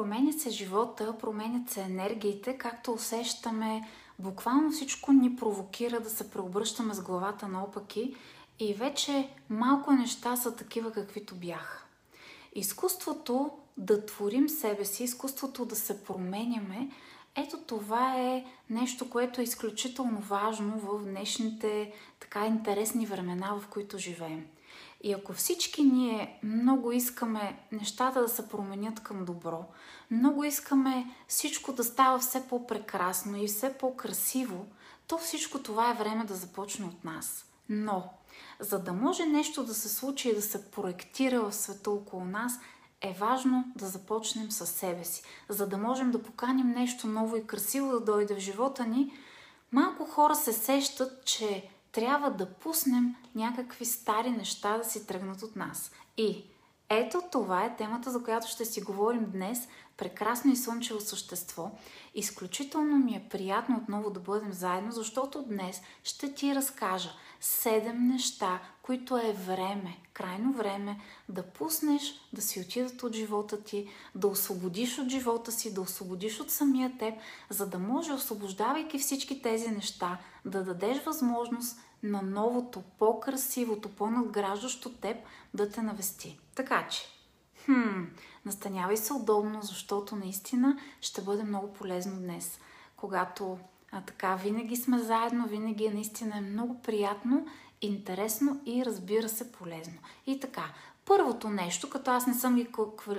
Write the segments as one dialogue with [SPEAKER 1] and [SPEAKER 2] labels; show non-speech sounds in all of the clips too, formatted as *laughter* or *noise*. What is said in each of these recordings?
[SPEAKER 1] Променя се живота, променят се енергиите, както усещаме, буквално всичко ни провокира да се преобръщаме с главата наопаки и вече малко неща са такива каквито бяха. Изкуството да творим себе си, изкуството да се променяме, ето това е нещо, което е изключително важно в днешните така интересни времена, в които живеем. И ако всички ние много искаме нещата да се променят към добро, много искаме всичко да става все по-прекрасно и все по-красиво, то всичко това е време да започне от нас. Но, за да може нещо да се случи и да се проектира в света около нас, е важно да започнем със себе си. За да можем да поканим нещо ново и красиво да дойде в живота ни, малко хора се сещат, че трябва да пуснем някакви стари неща да си тръгнат от нас. И ето това е темата, за която ще си говорим днес. Прекрасно и слънчево същество. Изключително ми е приятно отново да бъдем заедно, защото днес ще ти разкажа седем неща, които е време, крайно време да пуснеш да си отидат от живота ти, да освободиш от живота си, да освободиш от самия теб, за да може, освобождавайки всички тези неща, да дадеш възможност на новото, по-красивото, по-надграждащо теб да те навести. Така че, хм, настанявай се удобно, защото наистина ще бъде много полезно днес, когато а, така винаги сме заедно, винаги наистина е много приятно, интересно и разбира се полезно. И така, първото нещо, като аз не съм ги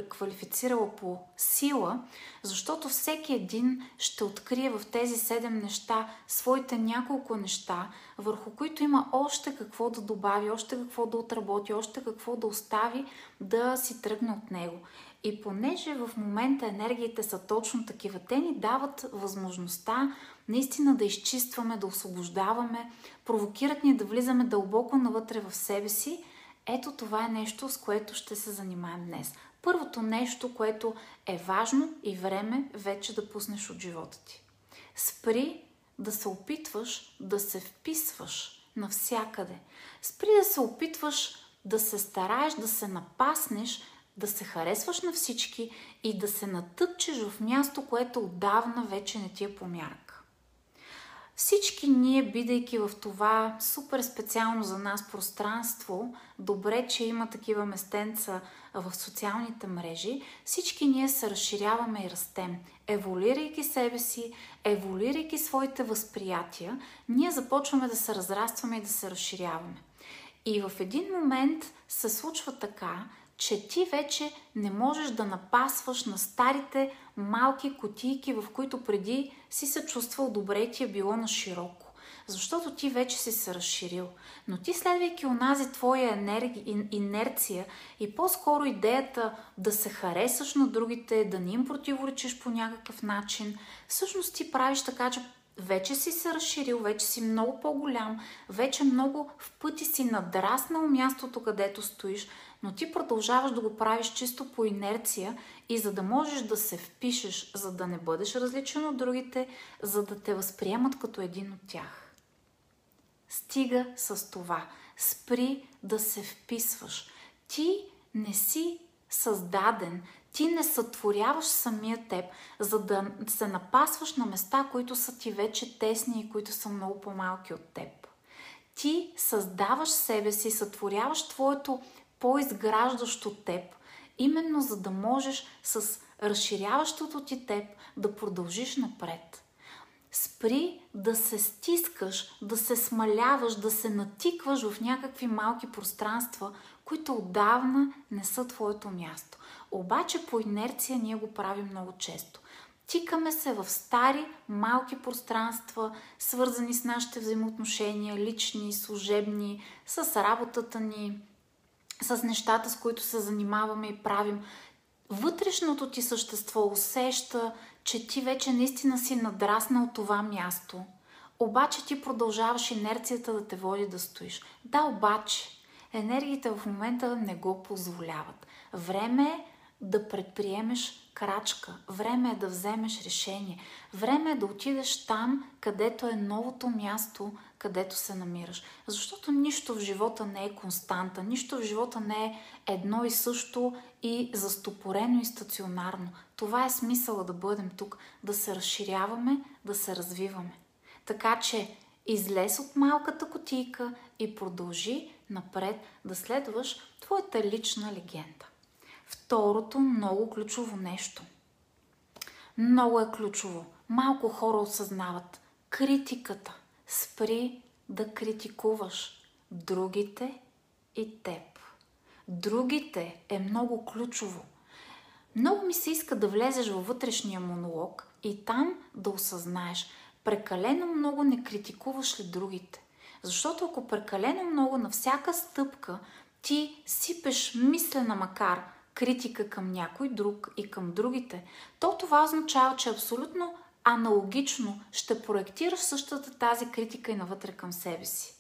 [SPEAKER 1] квалифицирала по сила, защото всеки един ще открие в тези седем неща своите няколко неща, върху които има още какво да добави, още какво да отработи, още какво да остави да си тръгне от него. И понеже в момента енергиите са точно такива, те ни дават възможността наистина да изчистваме, да освобождаваме, провокират ни да влизаме дълбоко навътре в себе си. Ето това е нещо, с което ще се занимаем днес. Първото нещо, което е важно и време вече да пуснеш от живота ти. Спри да се опитваш да се вписваш навсякъде. Спри да се опитваш да се стараеш да се напаснеш да се харесваш на всички и да се натъпчеш в място, което отдавна вече не ти е по мярка. Всички ние, бидейки в това супер специално за нас пространство, добре, че има такива местенца в социалните мрежи, всички ние се разширяваме и растем. Еволирайки себе си, еволирайки своите възприятия, ние започваме да се разрастваме и да се разширяваме. И в един момент се случва така, че ти вече не можеш да напасваш на старите малки котийки, в които преди си се чувствал добре и ти е било на широко. Защото ти вече си се разширил. Но ти следвайки онази твоя енерги, инерция и по-скоро идеята да се харесаш на другите, да не им противоречиш по някакъв начин, всъщност ти правиш така, че вече си се разширил, вече си много по-голям, вече много в пъти си надраснал мястото, където стоиш, но ти продължаваш да го правиш чисто по инерция и за да можеш да се впишеш, за да не бъдеш различен от другите, за да те възприемат като един от тях. Стига с това. Спри да се вписваш. Ти не си създаден, ти не сътворяваш самия теб, за да се напасваш на места, които са ти вече тесни и които са много по-малки от теб. Ти създаваш себе си, сътворяваш твоето по-изграждащо теб, именно за да можеш с разширяващото ти теб да продължиш напред. Спри да се стискаш, да се смаляваш, да се натикваш в някакви малки пространства, които отдавна не са твоето място. Обаче по инерция ние го правим много често. Тикаме се в стари, малки пространства, свързани с нашите взаимоотношения, лични, служебни, с работата ни, с нещата, с които се занимаваме и правим. Вътрешното ти същество усеща, че ти вече наистина си надраснал това място. Обаче ти продължаваш инерцията да те води да стоиш. Да, обаче, енергиите в момента не го позволяват. Време е да предприемеш крачка, време е да вземеш решение, време е да отидеш там, където е новото място, където се намираш. Защото нищо в живота не е константа, нищо в живота не е едно и също и застопорено и стационарно. Това е смисъла да бъдем тук, да се разширяваме, да се развиваме. Така че излез от малката котийка и продължи напред да следваш твоята лична легенда. Второто много ключово нещо. Много е ключово. Малко хора осъзнават. Критиката. Спри да критикуваш другите и теб. Другите е много ключово. Много ми се иска да влезеш във вътрешния монолог и там да осъзнаеш. Прекалено много не критикуваш ли другите? Защото ако прекалено много на всяка стъпка ти сипеш мислена макар критика към някой друг и към другите, то това означава, че абсолютно аналогично ще проектираш същата тази критика и навътре към себе си.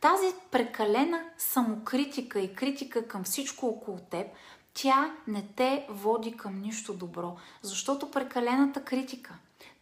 [SPEAKER 1] Тази прекалена самокритика и критика към всичко около теб, тя не те води към нищо добро, защото прекалената критика.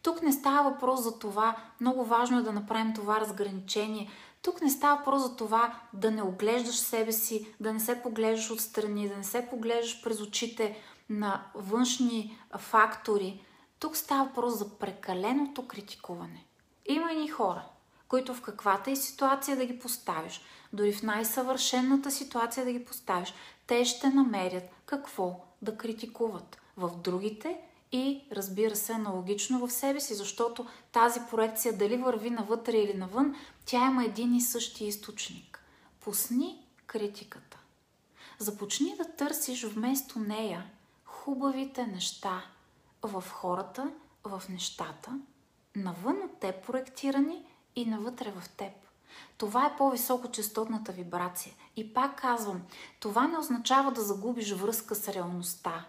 [SPEAKER 1] Тук не става въпрос за това, много важно е да направим това разграничение. Тук не става въпрос за това да не оглеждаш себе си, да не се поглеждаш отстрани, да не се поглеждаш през очите на външни фактори. Тук става въпрос за прекаленото критикуване. Има и хора, които в каквата и ситуация да ги поставиш, дори в най-съвършената ситуация да ги поставиш, те ще намерят какво да критикуват в другите и разбира се аналогично в себе си, защото тази проекция дали върви навътре или навън, тя има един и същи източник. Пусни критиката. Започни да търсиш вместо нея хубавите неща в хората, в нещата, навън от теб проектирани и навътре в теб. Това е по-високочастотната вибрация. И пак казвам, това не означава да загубиш връзка с реалността.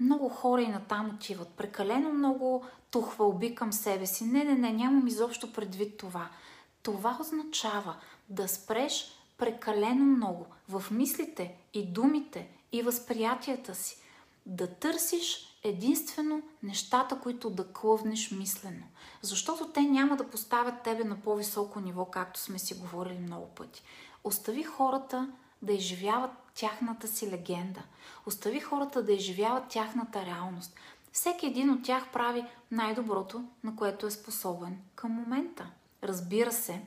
[SPEAKER 1] Много хора и натам отиват. Прекалено много тухвалби към себе си. Не, не, не, нямам изобщо предвид това. Това означава да спреш прекалено много в мислите и думите и възприятията си. Да търсиш единствено нещата, които да клъвнеш мислено. Защото те няма да поставят тебе на по-високо ниво, както сме си говорили много пъти. Остави хората да изживяват тяхната си легенда. Остави хората да изживяват тяхната реалност. Всеки един от тях прави най-доброто, на което е способен към момента. Разбира се,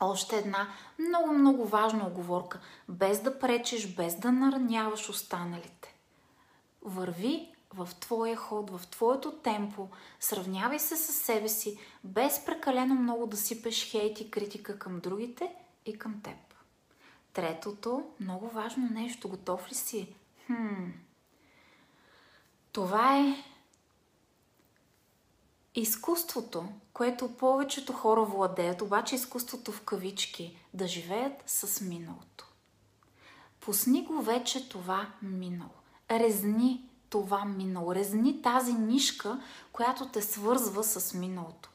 [SPEAKER 1] още една много-много важна оговорка. Без да пречиш, без да нараняваш останалите. Върви в твоя ход, в твоето темпо, сравнявай се с себе си, без прекалено много да сипеш хейт и критика към другите и към теб. Третото, много важно нещо, готов ли си? Хм. Това е изкуството, което повечето хора владеят, обаче изкуството в кавички, да живеят с миналото. Пусни го вече това минало. Резни това минало. Резни тази нишка, която те свързва с миналото.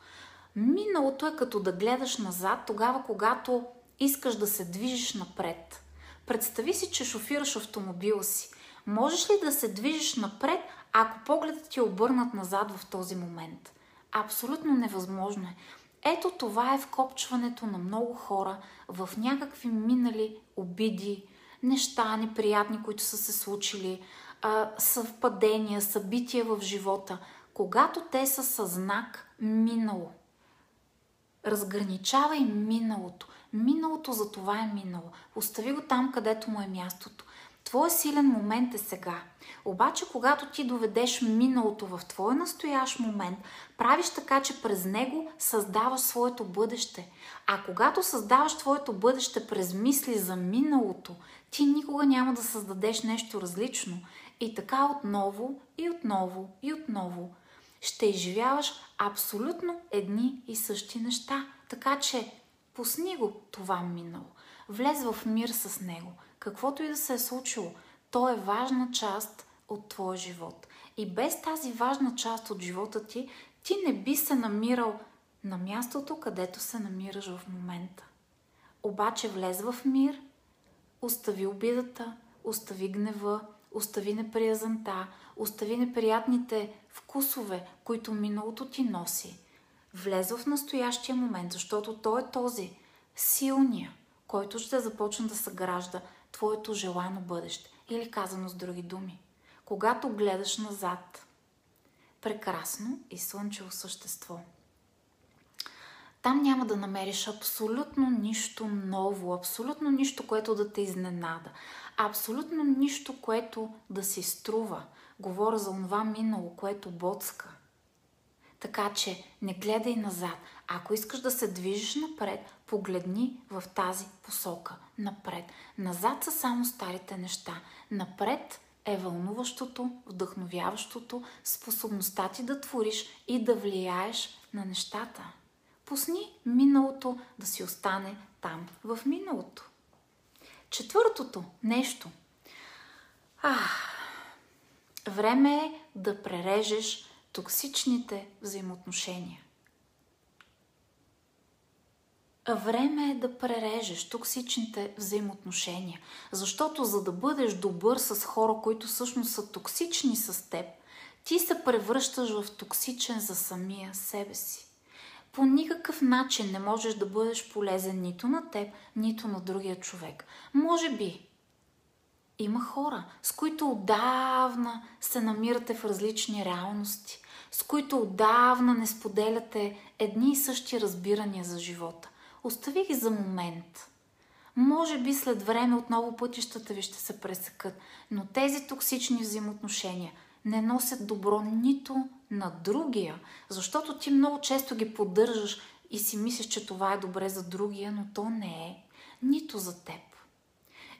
[SPEAKER 1] Миналото е като да гледаш назад, тогава когато искаш да се движиш напред. Представи си, че шофираш автомобила си. Можеш ли да се движиш напред, ако погледът ти е обърнат назад в този момент? Абсолютно невъзможно е. Ето това е вкопчването на много хора в някакви минали обиди, неща неприятни, които са се случили, съвпадения, събития в живота, когато те са със знак минало. Разграничавай миналото. Миналото за това е минало. Остави го там, където му е мястото. Твоя силен момент е сега. Обаче, когато ти доведеш миналото в твой настоящ момент, правиш така, че през него създаваш своето бъдеще. А когато създаваш твоето бъдеще през мисли за миналото, ти никога няма да създадеш нещо различно. И така отново, и отново, и отново ще изживяваш абсолютно едни и същи неща. Така че пусни го това минало. Влез в мир с него. Каквото и да се е случило, то е важна част от твоя живот. И без тази важна част от живота ти, ти не би се намирал на мястото, където се намираш в момента. Обаче влез в мир, остави обидата, остави гнева, остави неприязанта, Остави неприятните вкусове, които миналото ти носи. Влез в настоящия момент, защото той е този силния, който ще започне да съгражда твоето желано бъдеще. Или казано с други думи. Когато гледаш назад, прекрасно и слънчево същество. Там няма да намериш абсолютно нищо ново, абсолютно нищо, което да те изненада, абсолютно нищо, което да си струва. Говоря за това минало, което боцка. Така че не гледай назад. Ако искаш да се движиш напред, погледни в тази посока. Напред. Назад са само старите неща. Напред е вълнуващото, вдъхновяващото, способността ти да твориш и да влияеш на нещата. Пусни миналото да си остане там, в миналото. Четвъртото нещо. Ах, време е да прережеш токсичните взаимоотношения. Време е да прережеш токсичните взаимоотношения, защото за да бъдеш добър с хора, които всъщност са токсични с теб, ти се превръщаш в токсичен за самия себе си. По никакъв начин не можеш да бъдеш полезен нито на теб, нито на другия човек. Може би има хора, с които отдавна се намирате в различни реалности, с които отдавна не споделяте едни и същи разбирания за живота. Остави ги за момент. Може би след време отново пътищата ви ще се пресекат, но тези токсични взаимоотношения не носят добро нито на другия, защото ти много често ги поддържаш и си мислиш, че това е добре за другия, но то не е нито за теб.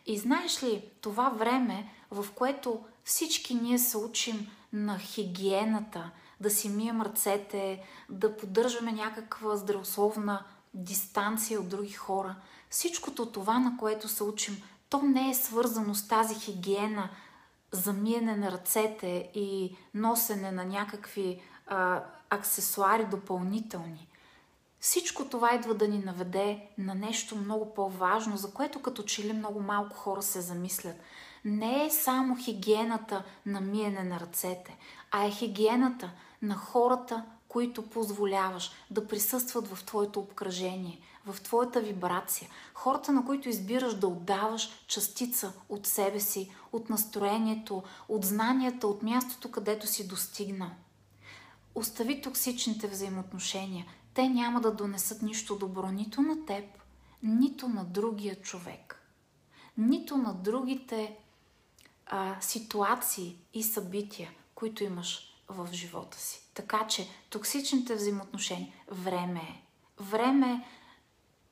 [SPEAKER 1] И знаеш ли, това време, в което всички ние се учим на хигиената, да си мием ръцете, да поддържаме някаква здравословна дистанция от други хора. Всичкото това, на което се учим, то не е свързано с тази хигиена за миене на ръцете и носене на някакви а, аксесуари допълнителни. Всичко това идва да ни наведе на нещо много по-важно, за което като че ли много малко хора се замислят. Не е само хигиената на миене на ръцете, а е хигиената на хората, които позволяваш да присъстват в твоето обкръжение, в твоята вибрация. Хората, на които избираш да отдаваш частица от себе си, от настроението, от знанията, от мястото, където си достигнал. Остави токсичните взаимоотношения. Те няма да донесат нищо добро нито на теб, нито на другия човек, нито на другите а, ситуации и събития, които имаш в живота си. Така че токсичните взаимоотношения, време е. Време е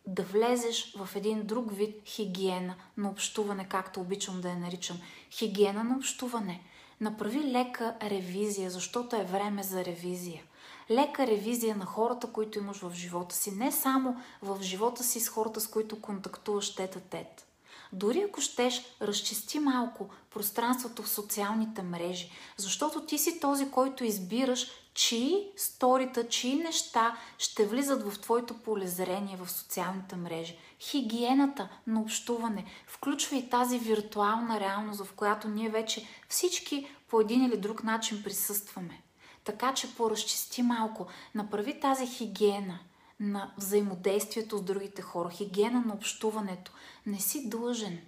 [SPEAKER 1] да влезеш в един друг вид хигиена на общуване, както обичам да я наричам. Хигиена на общуване. Направи лека ревизия, защото е време за ревизия. Лека ревизия на хората, които имаш в живота си. Не само в живота си с хората, с които контактуваш тет-а-тет. Дори ако щеш, разчисти малко пространството в социалните мрежи, защото ти си този, който избираш чии сторита, чии неща ще влизат в твоето полезрение в социалните мрежи. Хигиената на общуване включва и тази виртуална реалност, в която ние вече всички по един или друг начин присъстваме. Така че поразчисти малко, направи тази хигиена на взаимодействието с другите хора, хигиена на общуването. Не си длъжен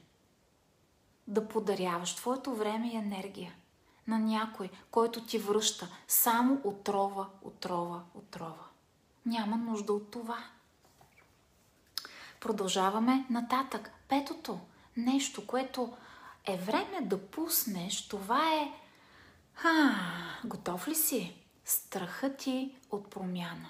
[SPEAKER 1] да подаряваш твоето време и енергия на някой, който ти връща само отрова, отрова, отрова. Няма нужда от това. Продължаваме нататък. Петото нещо, което е време да пуснеш, това е... А, готов ли си? Страхът ти от промяна.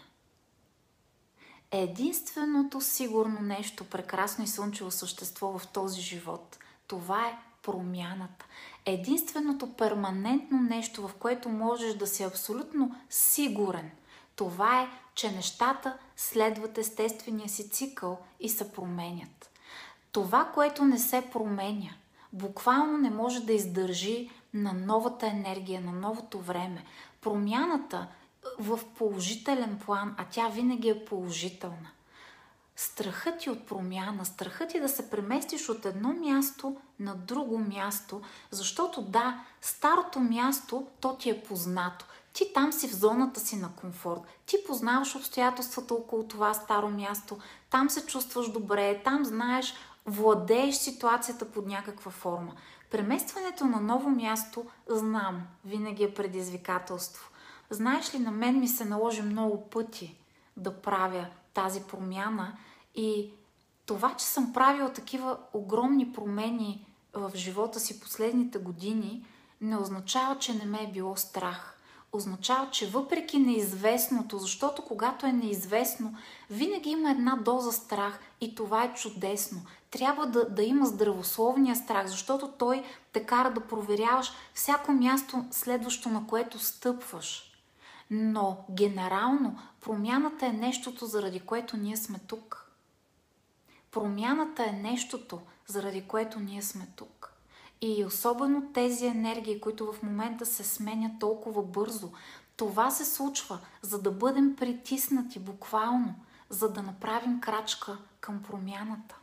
[SPEAKER 1] Единственото сигурно нещо, прекрасно и слънчево същество в този живот, това е промяната. Единственото перманентно нещо, в което можеш да си абсолютно сигурен, това е, че нещата следват естествения си цикъл и се променят. Това, което не се променя, буквално не може да издържи на новата енергия, на новото време. Промяната в положителен план, а тя винаги е положителна, страхът ти от промяна, страхът ти да се преместиш от едно място на друго място, защото да, старото място, то ти е познато. Ти там си в зоната си на комфорт. Ти познаваш обстоятелствата около това старо място. Там се чувстваш добре, там знаеш, владееш ситуацията под някаква форма. Преместването на ново място, знам, винаги е предизвикателство. Знаеш ли, на мен ми се наложи много пъти да правя тази промяна и това, че съм правила такива огромни промени в живота си последните години, не означава, че не ме е било страх. Означава, че въпреки неизвестното, защото когато е неизвестно, винаги има една доза страх и това е чудесно. Трябва да, да има здравословния страх, защото той те кара да проверяваш всяко място следващо, на което стъпваш. Но генерално промяната е нещото, заради което ние сме тук. Промяната е нещото, заради което ние сме тук. И особено тези енергии, които в момента се сменят толкова бързо, това се случва, за да бъдем притиснати буквално, за да направим крачка към промяната.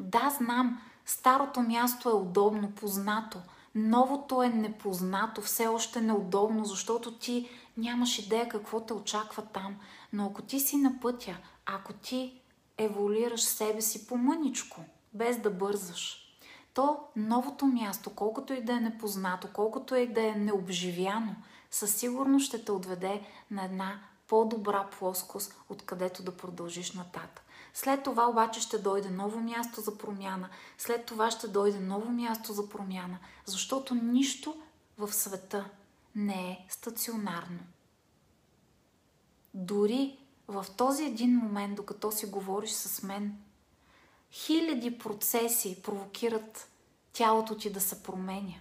[SPEAKER 1] Да, знам, старото място е удобно, познато, новото е непознато, все още неудобно, защото ти нямаш идея какво те очаква там. Но ако ти си на пътя, ако ти еволюираш себе си по-мъничко, без да бързаш, то новото място, колкото и да е непознато, колкото и да е необживяно, със сигурност ще те отведе на една по-добра плоскост, откъдето да продължиш нататък. След това обаче ще дойде ново място за промяна, след това ще дойде ново място за промяна, защото нищо в света не е стационарно. Дори в този един момент, докато си говориш с мен, хиляди процеси провокират тялото ти да се променя.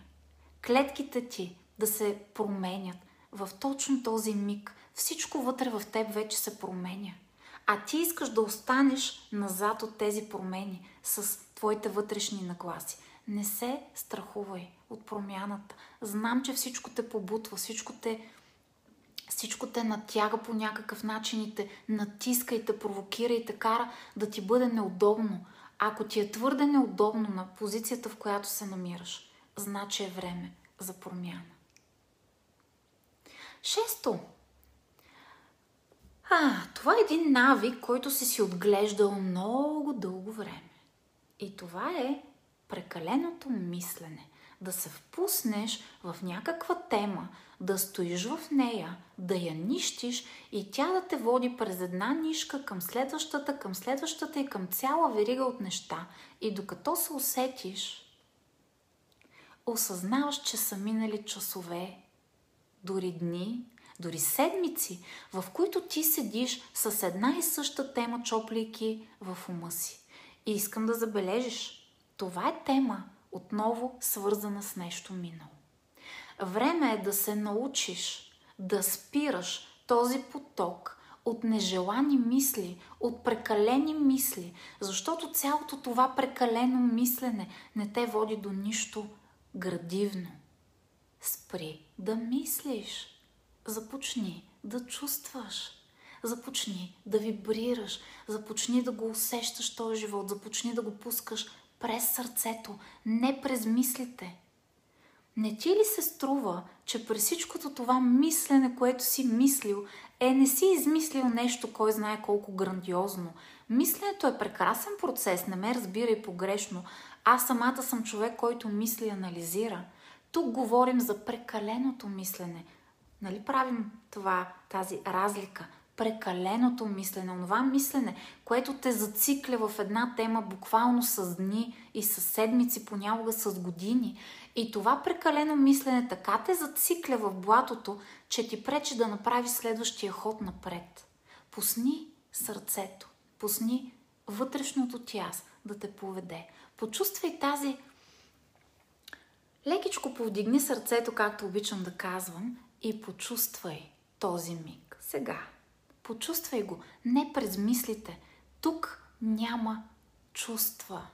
[SPEAKER 1] Клетките ти да се променят. В точно този миг всичко вътре в теб вече се променя. А ти искаш да останеш назад от тези промени с твоите вътрешни нагласи. Не се страхувай от промяната. Знам, че всичко те побутва, всичко те всичко те натяга по някакъв начин и те натиска и те провокира и те кара да ти бъде неудобно. Ако ти е твърде неудобно на позицията, в която се намираш, значи е време за промяна. Шесто. А, това е един навик, който си си отглеждал много дълго време. И това е прекаленото мислене. Да се впуснеш в някаква тема, да стоиш в нея, да я нищиш и тя да те води през една нишка към следващата, към следващата и към цяла верига от неща. И докато се усетиш, осъзнаваш, че са минали часове, дори дни, дори седмици, в които ти седиш с една и съща тема, чоплейки в ума си. И искам да забележиш, това е тема, отново свързана с нещо минало. Време е да се научиш да спираш този поток от нежелани мисли, от прекалени мисли, защото цялото това прекалено мислене не те води до нищо градивно. Спри да мислиш. Започни да чувстваш. Започни да вибрираш. Започни да го усещаш този живот. Започни да го пускаш през сърцето, не през мислите. Не ти ли се струва, че през всичкото това мислене, което си мислил, е не си измислил нещо, кой знае колко грандиозно. Мисленето е прекрасен процес, не ме разбирай погрешно. Аз самата съм човек, който мисли и анализира. Тук говорим за прекаленото мислене. Нали правим това, тази разлика? Прекаленото мислене, онова мислене, което те зацикля в една тема буквално с дни и с седмици, понякога с години. И това прекалено мислене така те зацикля в блатото, че ти пречи да направиш следващия ход напред. Пусни сърцето, пусни вътрешното ти аз да те поведе. Почувствай тази Лекичко повдигни сърцето, както обичам да казвам, и почувствай този миг. Сега. Почувствай го. Не през мислите. Тук няма чувства.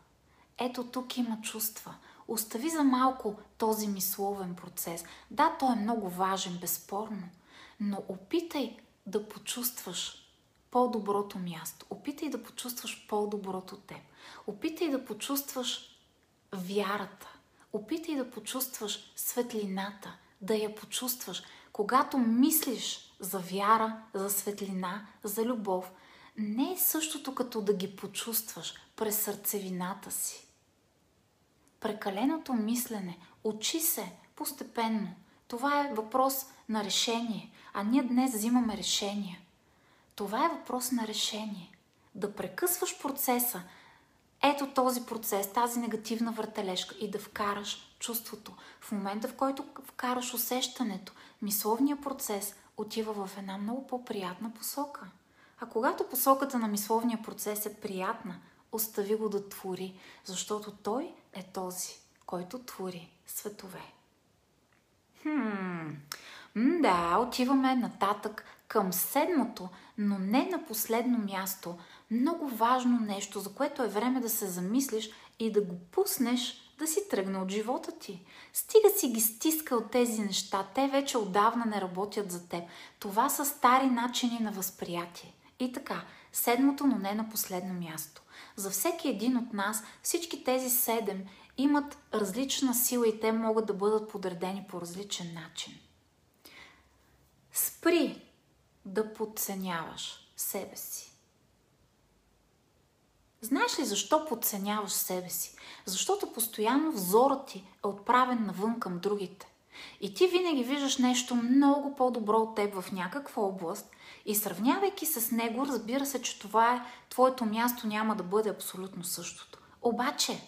[SPEAKER 1] Ето тук има чувства. Остави за малко този мисловен процес. Да, той е много важен, безспорно, но опитай да почувстваш по-доброто място. Опитай да почувстваш по-доброто теб. Опитай да почувстваш вярата. Опитай да почувстваш светлината, да я почувстваш. Когато мислиш за вяра, за светлина, за любов, не е същото като да ги почувстваш през сърцевината си. Прекаленото мислене учи се постепенно. Това е въпрос на решение, а ние днес взимаме решения. Това е въпрос на решение. Да прекъсваш процеса, ето този процес, тази негативна въртележка и да вкараш чувството. В момента, в който вкараш усещането, мисловният процес отива в една много по-приятна посока. А когато посоката на мисловния процес е приятна, остави го да твори, защото той е този, който твори светове. Хм, да, отиваме нататък към седмото, но не на последно място. Много важно нещо, за което е време да се замислиш и да го пуснеш да си тръгне от живота ти. Стига си ги стиска от тези неща, те вече отдавна не работят за теб. Това са стари начини на възприятие. И така, седмото, но не на последно място. За всеки един от нас всички тези седем имат различна сила и те могат да бъдат подредени по различен начин. Спри да подценяваш себе си. Знаеш ли защо подценяваш себе си? Защото постоянно взорът ти е отправен навън към другите. И ти винаги виждаш нещо много по-добро от теб в някаква област и сравнявайки с него, разбира се, че това е твоето място няма да бъде абсолютно същото. Обаче,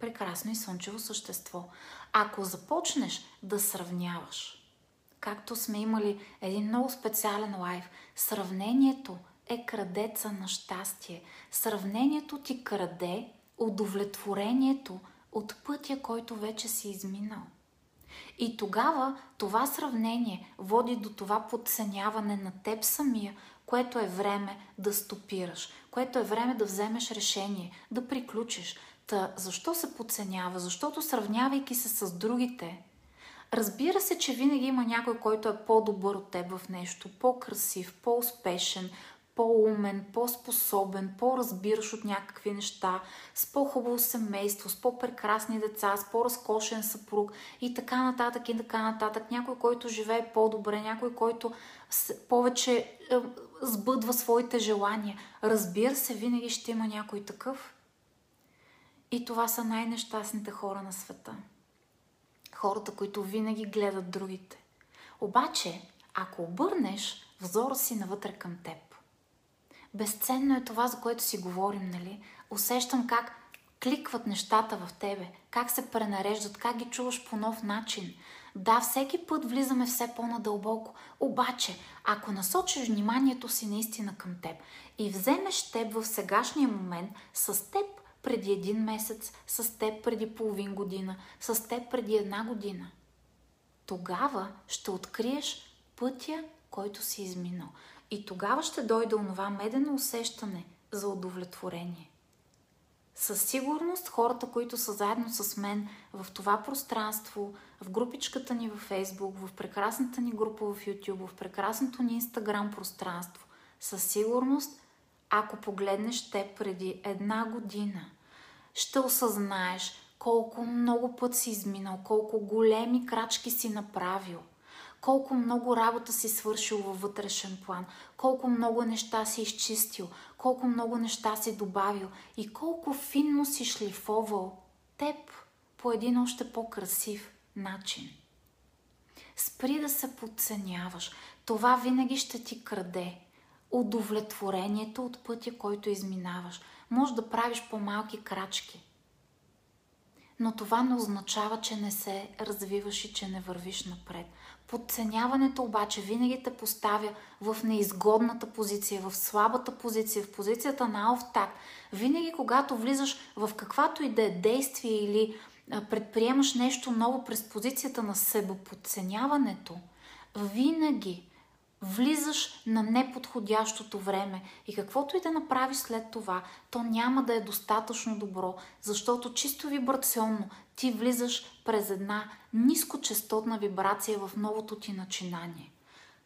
[SPEAKER 1] прекрасно и слънчево същество, ако започнеш да сравняваш, както сме имали един много специален лайф, сравнението е крадеца на щастие. Сравнението ти краде удовлетворението от пътя, който вече си изминал. И тогава това сравнение води до това подценяване на теб самия, което е време да стопираш, което е време да вземеш решение, да приключиш. Та защо се подценява? Защото сравнявайки се с другите, разбира се, че винаги има някой, който е по-добър от теб в нещо, по-красив, по-успешен, по-умен, по-способен, по-разбираш от някакви неща, с по-хубаво семейство, с по-прекрасни деца, с по-разкошен съпруг и така нататък и така нататък. Някой, който живее по-добре, някой, който повече е, сбъдва своите желания. Разбира се, винаги ще има някой такъв. И това са най-нещастните хора на света. Хората, които винаги гледат другите. Обаче, ако обърнеш взора си навътре към теб, Безценно е това, за което си говорим, нали? Усещам как кликват нещата в тебе, как се пренареждат, как ги чуваш по нов начин. Да, всеки път влизаме все по-надълбоко, обаче, ако насочиш вниманието си наистина към теб и вземеш теб в сегашния момент с теб преди един месец, с теб преди половин година, с теб преди една година, тогава ще откриеш пътя, който си изминал. И тогава ще дойде онова медено усещане за удовлетворение. Със сигурност хората, които са заедно с мен в това пространство, в групичката ни в Facebook, в прекрасната ни група в YouTube, в прекрасното ни Instagram пространство, със сигурност, ако погледнеш те преди една година, ще осъзнаеш колко много път си изминал, колко големи крачки си направил – колко много работа си свършил във вътрешен план, колко много неща си изчистил, колко много неща си добавил и колко финно си шлифовал теб по един още по-красив начин. Спри да се подценяваш. Това винаги ще ти краде удовлетворението от пътя, който изминаваш. Може да правиш по-малки крачки. Но това не означава, че не се развиваш и че не вървиш напред. Подценяването обаче винаги те поставя в неизгодната позиция, в слабата позиция, в позицията на алфтак. Винаги, когато влизаш в каквато и да е действие или предприемаш нещо ново през позицията на себеподценяването, винаги влизаш на неподходящото време и каквото и да направиш след това, то няма да е достатъчно добро, защото чисто вибрационно ти влизаш през една нискочастотна вибрация в новото ти начинание.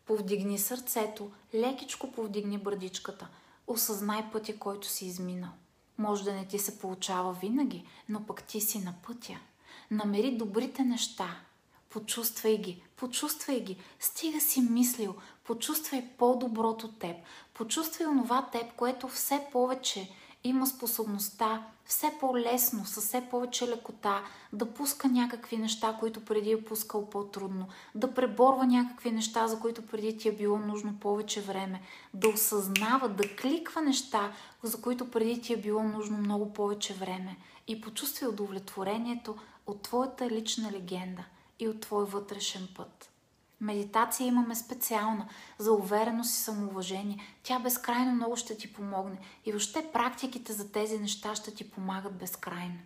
[SPEAKER 1] Повдигни сърцето, лекичко повдигни брадичката. Осъзнай пътя, който си изминал. Може да не ти се получава винаги, но пък ти си на пътя. Намери добрите неща. Почувствай ги, почувствай ги. Стига си мислил, почувствай по-доброто теб. Почувствай онова теб, което все повече има способността все по-лесно, със все повече лекота, да пуска някакви неща, които преди е пускал по-трудно, да преборва някакви неща, за които преди ти е било нужно повече време, да осъзнава, да кликва неща, за които преди ти е било нужно много повече време и почувствай удовлетворението от твоята лична легенда и от твой вътрешен път. Медитация имаме специална за увереност и самоуважение. Тя безкрайно много ще ти помогне. И въобще практиките за тези неща ще ти помагат безкрайно.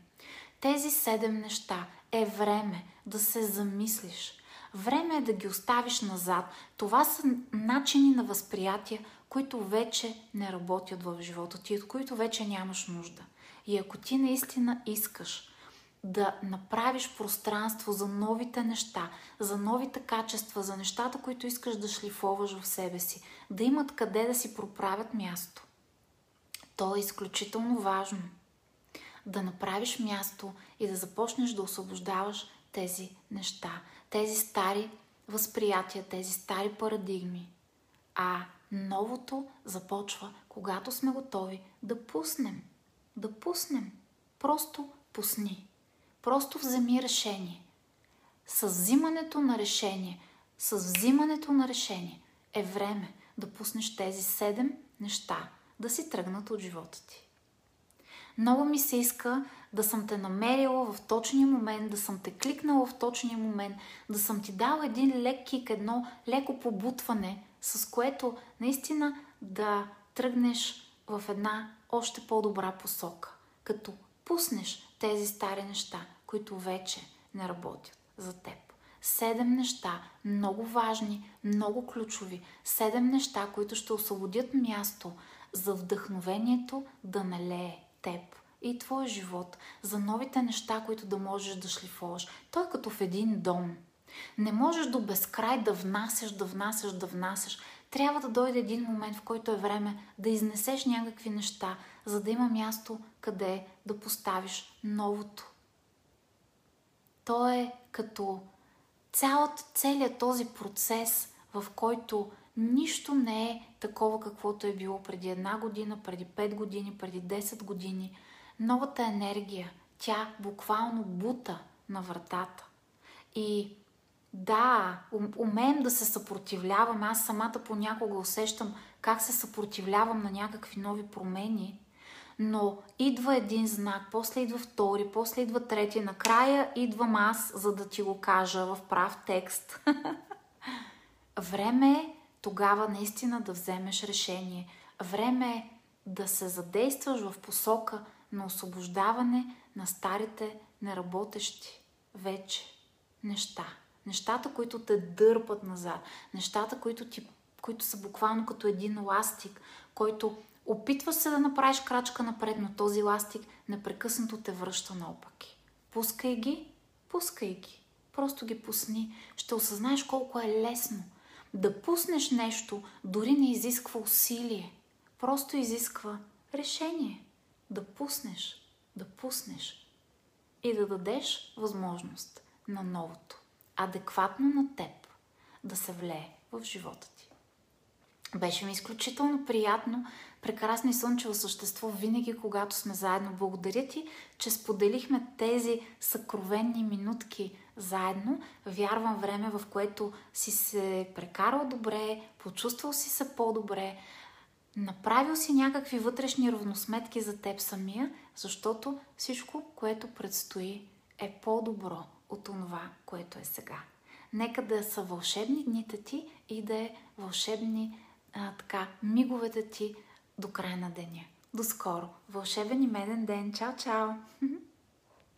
[SPEAKER 1] Тези седем неща е време да се замислиш. Време е да ги оставиш назад. Това са начини на възприятие, които вече не работят в живота ти, от които вече нямаш нужда. И ако ти наистина искаш да направиш пространство за новите неща, за новите качества, за нещата, които искаш да шлифоваш в себе си, да имат къде да си проправят място. То е изключително важно. Да направиш място и да започнеш да освобождаваш тези неща, тези стари възприятия, тези стари парадигми. А новото започва, когато сме готови да пуснем. Да пуснем. Просто пусни. Просто вземи решение. С взимането на решение, с взимането на решение е време да пуснеш тези седем неща, да си тръгнат от живота ти. Много ми се иска да съм те намерила в точния момент, да съм те кликнала в точния момент, да съм ти дала един лек кик, едно леко побутване, с което наистина да тръгнеш в една още по-добра посока, като пуснеш тези стари неща, които вече не работят за теб. Седем неща, много важни, много ключови. Седем неща, които ще освободят място за вдъхновението да налее теб и твоя живот, за новите неща, които да можеш да шлифоваш. Той е като в един дом. Не можеш до безкрай да внасяш, да внасяш, да внасяш. Трябва да дойде един момент, в който е време да изнесеш някакви неща, за да има място къде да поставиш новото. То е като цялата, целият този процес, в който нищо не е такова, каквото е било преди една година, преди 5 години, преди 10 години. Новата енергия, тя буквално бута на вратата. И да, умеем да се съпротивляваме. Аз самата понякога усещам как се съпротивлявам на някакви нови промени, но идва един знак, после идва втори, после идва трети, накрая идвам аз, за да ти го кажа в прав текст. *laughs* Време е тогава наистина да вземеш решение. Време е да се задействаш в посока на освобождаване на старите неработещи вече неща. Нещата, които те дърпат назад. Нещата, които, ти, които са буквално като един ластик, който Опитва се да направиш крачка напред, но този ластик непрекъснато те връща наопаки. Пускай ги, пускай ги. Просто ги пусни. Ще осъзнаеш колко е лесно. Да пуснеш нещо дори не изисква усилие. Просто изисква решение. Да пуснеш, да пуснеш и да дадеш възможност на новото, адекватно на теб, да се влее в живота ти. Беше ми изключително приятно прекрасно и слънчево същество винаги, когато сме заедно. Благодаря ти, че споделихме тези съкровенни минутки заедно. Вярвам време, в което си се прекарал добре, почувствал си се по-добре, направил си някакви вътрешни равносметки за теб самия, защото всичко, което предстои, е по-добро от това, което е сега. Нека да са вълшебни дните ти и да е вълшебни а, така, миговете ти до края на деня. До скоро! Вълшебен и меден ден! Чао, чао! *laughs*